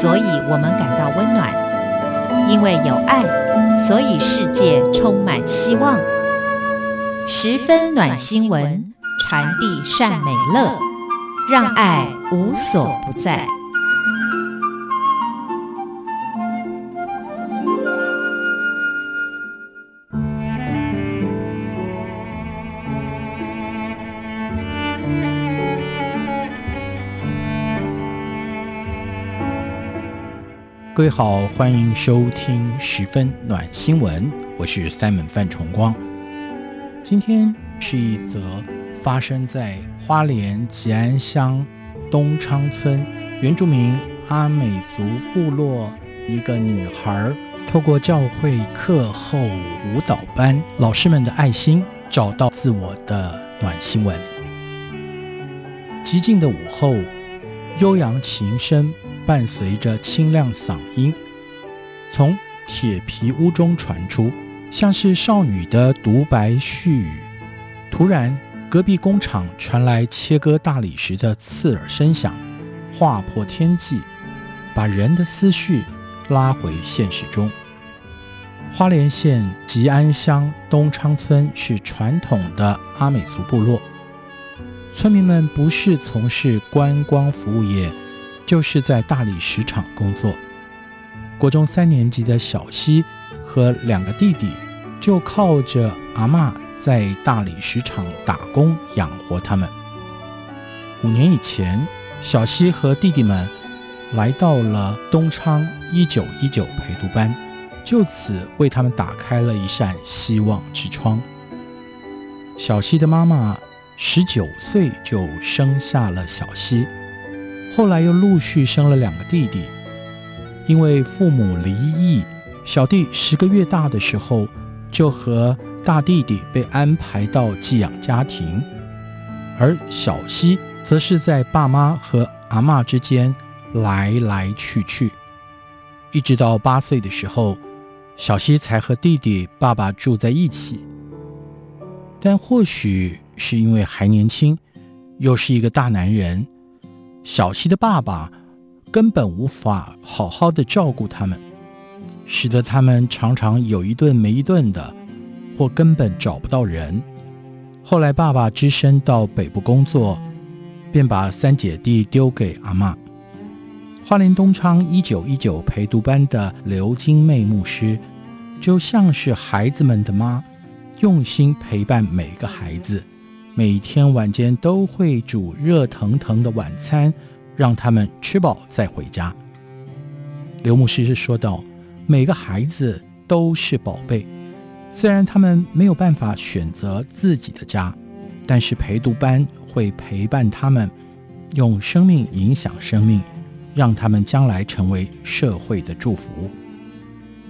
所以我们感到温暖；因为有爱，所以世界充满希望。十分暖心文，传递善美乐，让爱无所不在。各位好，欢迎收听十分暖新闻，我是 Simon 范崇光。今天是一则发生在花莲吉安乡东昌村原住民阿美族部落一个女孩，透过教会课后舞蹈班老师们的爱心，找到自我的暖新闻。寂静的午后，悠扬琴声。伴随着清亮嗓音，从铁皮屋中传出，像是少女的独白絮语。突然，隔壁工厂传来切割大理石的刺耳声响，划破天际，把人的思绪拉回现实中。花莲县吉安乡东昌村是传统的阿美族部落，村民们不是从事观光服务业。就是在大理石厂工作。国中三年级的小西和两个弟弟就靠着阿嬷在大理石厂打工养活他们。五年以前，小西和弟弟们来到了东昌一九一九陪读班，就此为他们打开了一扇希望之窗。小西的妈妈十九岁就生下了小西。后来又陆续生了两个弟弟，因为父母离异，小弟十个月大的时候就和大弟弟被安排到寄养家庭，而小西则是在爸妈和阿嬷之间来来去去，一直到八岁的时候，小西才和弟弟爸爸住在一起。但或许是因为还年轻，又是一个大男人。小希的爸爸根本无法好好的照顾他们，使得他们常常有一顿没一顿的，或根本找不到人。后来爸爸只身到北部工作，便把三姐弟丢给阿嬷。花莲东昌一九一九陪读班的刘金妹牧师，就像是孩子们的妈，用心陪伴每个孩子。每天晚间都会煮热腾腾的晚餐，让他们吃饱再回家。刘牧师是说道：“每个孩子都是宝贝，虽然他们没有办法选择自己的家，但是陪读班会陪伴他们，用生命影响生命，让他们将来成为社会的祝福。”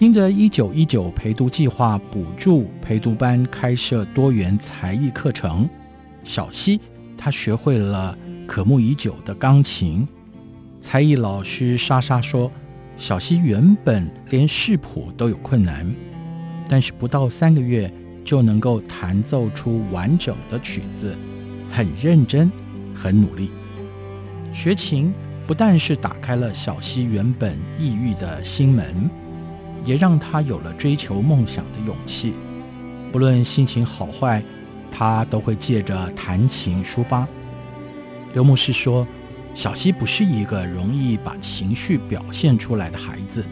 因着一九一九陪读计划补助，陪读班开设多元才艺课程。小希，他学会了渴慕已久的钢琴。才艺老师莎莎说，小希原本连视谱都有困难，但是不到三个月就能够弹奏出完整的曲子，很认真，很努力。学琴不但是打开了小希原本抑郁的心门，也让他有了追求梦想的勇气。不论心情好坏。他都会借着弹琴抒发。刘牧师说：“小希不是一个容易把情绪表现出来的孩子，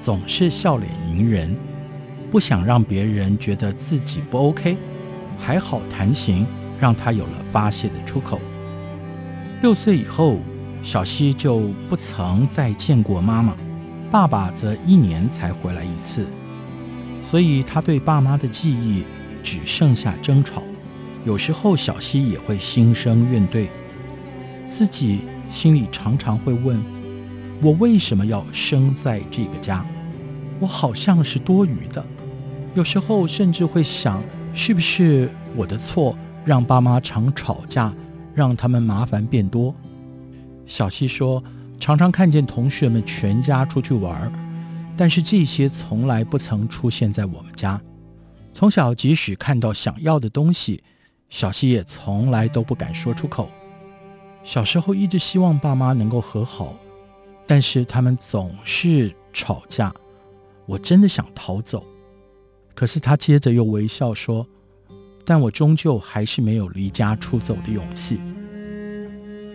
总是笑脸迎人，不想让别人觉得自己不 OK。还好弹琴让他有了发泄的出口。六岁以后，小希就不曾再见过妈妈，爸爸则一年才回来一次，所以他对爸妈的记忆。”只剩下争吵，有时候小希也会心生怨怼，自己心里常常会问：我为什么要生在这个家？我好像是多余的。有时候甚至会想，是不是我的错，让爸妈常吵架，让他们麻烦变多？小希说，常常看见同学们全家出去玩，但是这些从来不曾出现在我们家。从小，即使看到想要的东西，小西也从来都不敢说出口。小时候一直希望爸妈能够和好，但是他们总是吵架。我真的想逃走，可是他接着又微笑说：“但我终究还是没有离家出走的勇气。”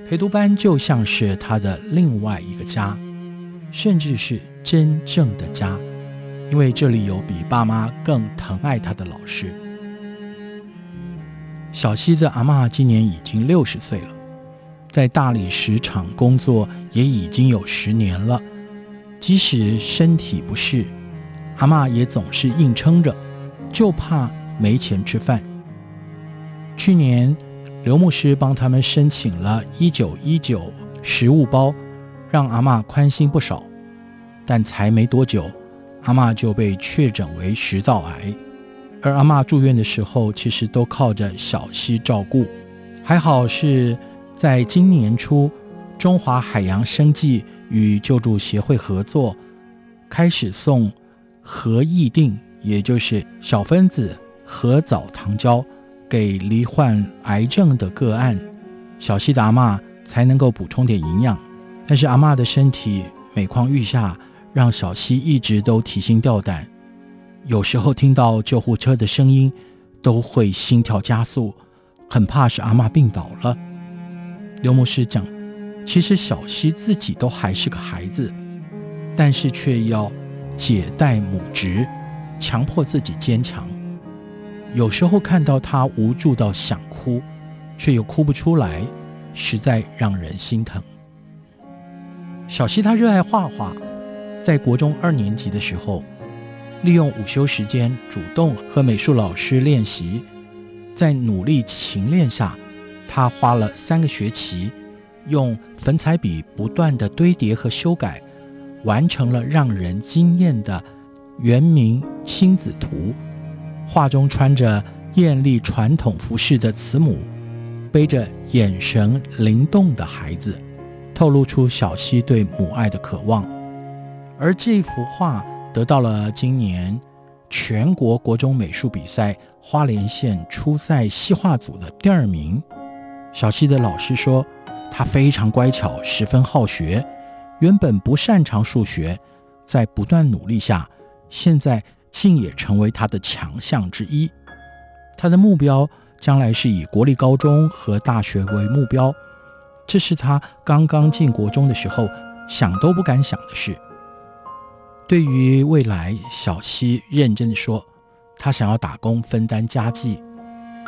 陪读班就像是他的另外一个家，甚至是真正的家，因为这里有比爸妈更疼爱他的老师。小西的阿嬷今年已经六十岁了，在大理石厂工作也已经有十年了。即使身体不适，阿嬷也总是硬撑着，就怕没钱吃饭。去年，刘牧师帮他们申请了一九一九食物包，让阿嬷宽心不少。但才没多久，阿嬷就被确诊为食道癌。而阿嬷住院的时候，其实都靠着小希照顾。还好是在今年初，中华海洋生计与救助协会合作，开始送核议定，也就是小分子核藻糖胶，给罹患癌症的个案，小希的阿嬷才能够补充点营养。但是阿嬷的身体每况愈下，让小希一直都提心吊胆。有时候听到救护车的声音，都会心跳加速，很怕是阿嬷病倒了。刘牧师讲，其实小希自己都还是个孩子，但是却要姐带母职，强迫自己坚强。有时候看到他无助到想哭，却又哭不出来，实在让人心疼。小希他热爱画画，在国中二年级的时候。利用午休时间，主动和美术老师练习，在努力勤练下，他花了三个学期，用粉彩笔不断地堆叠和修改，完成了让人惊艳的原名亲子图。画中穿着艳丽传统服饰的慈母，背着眼神灵动的孩子，透露出小希对母爱的渴望。而这幅画。得到了今年全国国中美术比赛花莲县初赛西画组的第二名。小希的老师说，他非常乖巧，十分好学。原本不擅长数学，在不断努力下，现在竟也成为他的强项之一。他的目标将来是以国立高中和大学为目标，这是他刚刚进国中的时候想都不敢想的事。对于未来，小西认真地说：“他想要打工分担家计，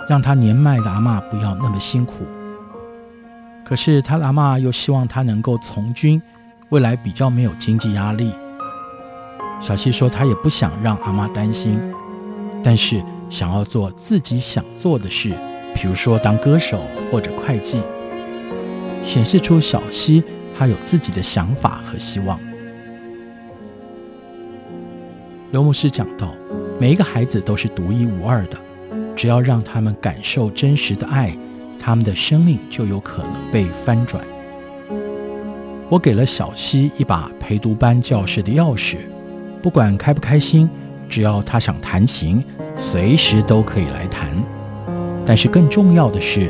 让他年迈的阿嬷不要那么辛苦。可是他的阿嬷又希望他能够从军，未来比较没有经济压力。”小西说：“他也不想让阿嬷担心，但是想要做自己想做的事，比如说当歌手或者会计，显示出小西他有自己的想法和希望。”刘牧师讲到，每一个孩子都是独一无二的，只要让他们感受真实的爱，他们的生命就有可能被翻转。我给了小希一把陪读班教室的钥匙，不管开不开心，只要他想弹琴，随时都可以来弹。但是更重要的是，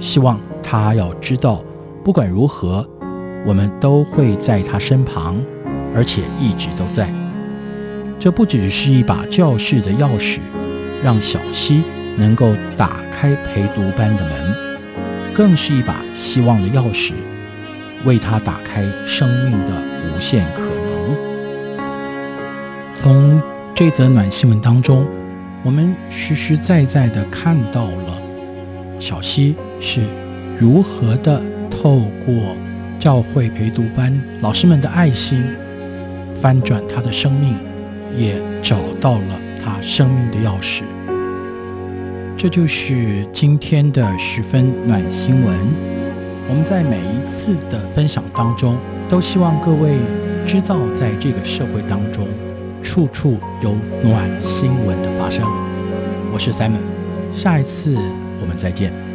希望他要知道，不管如何，我们都会在他身旁，而且一直都在。这不只是一把教室的钥匙，让小希能够打开陪读班的门，更是一把希望的钥匙，为他打开生命的无限可能。从这则暖新闻当中，我们实实在在地看到了小希是如何的透过教会陪读班老师们的爱心，翻转他的生命。也找到了他生命的钥匙，这就是今天的十分暖新闻。我们在每一次的分享当中，都希望各位知道，在这个社会当中，处处有暖新闻的发生。我是 Simon，下一次我们再见。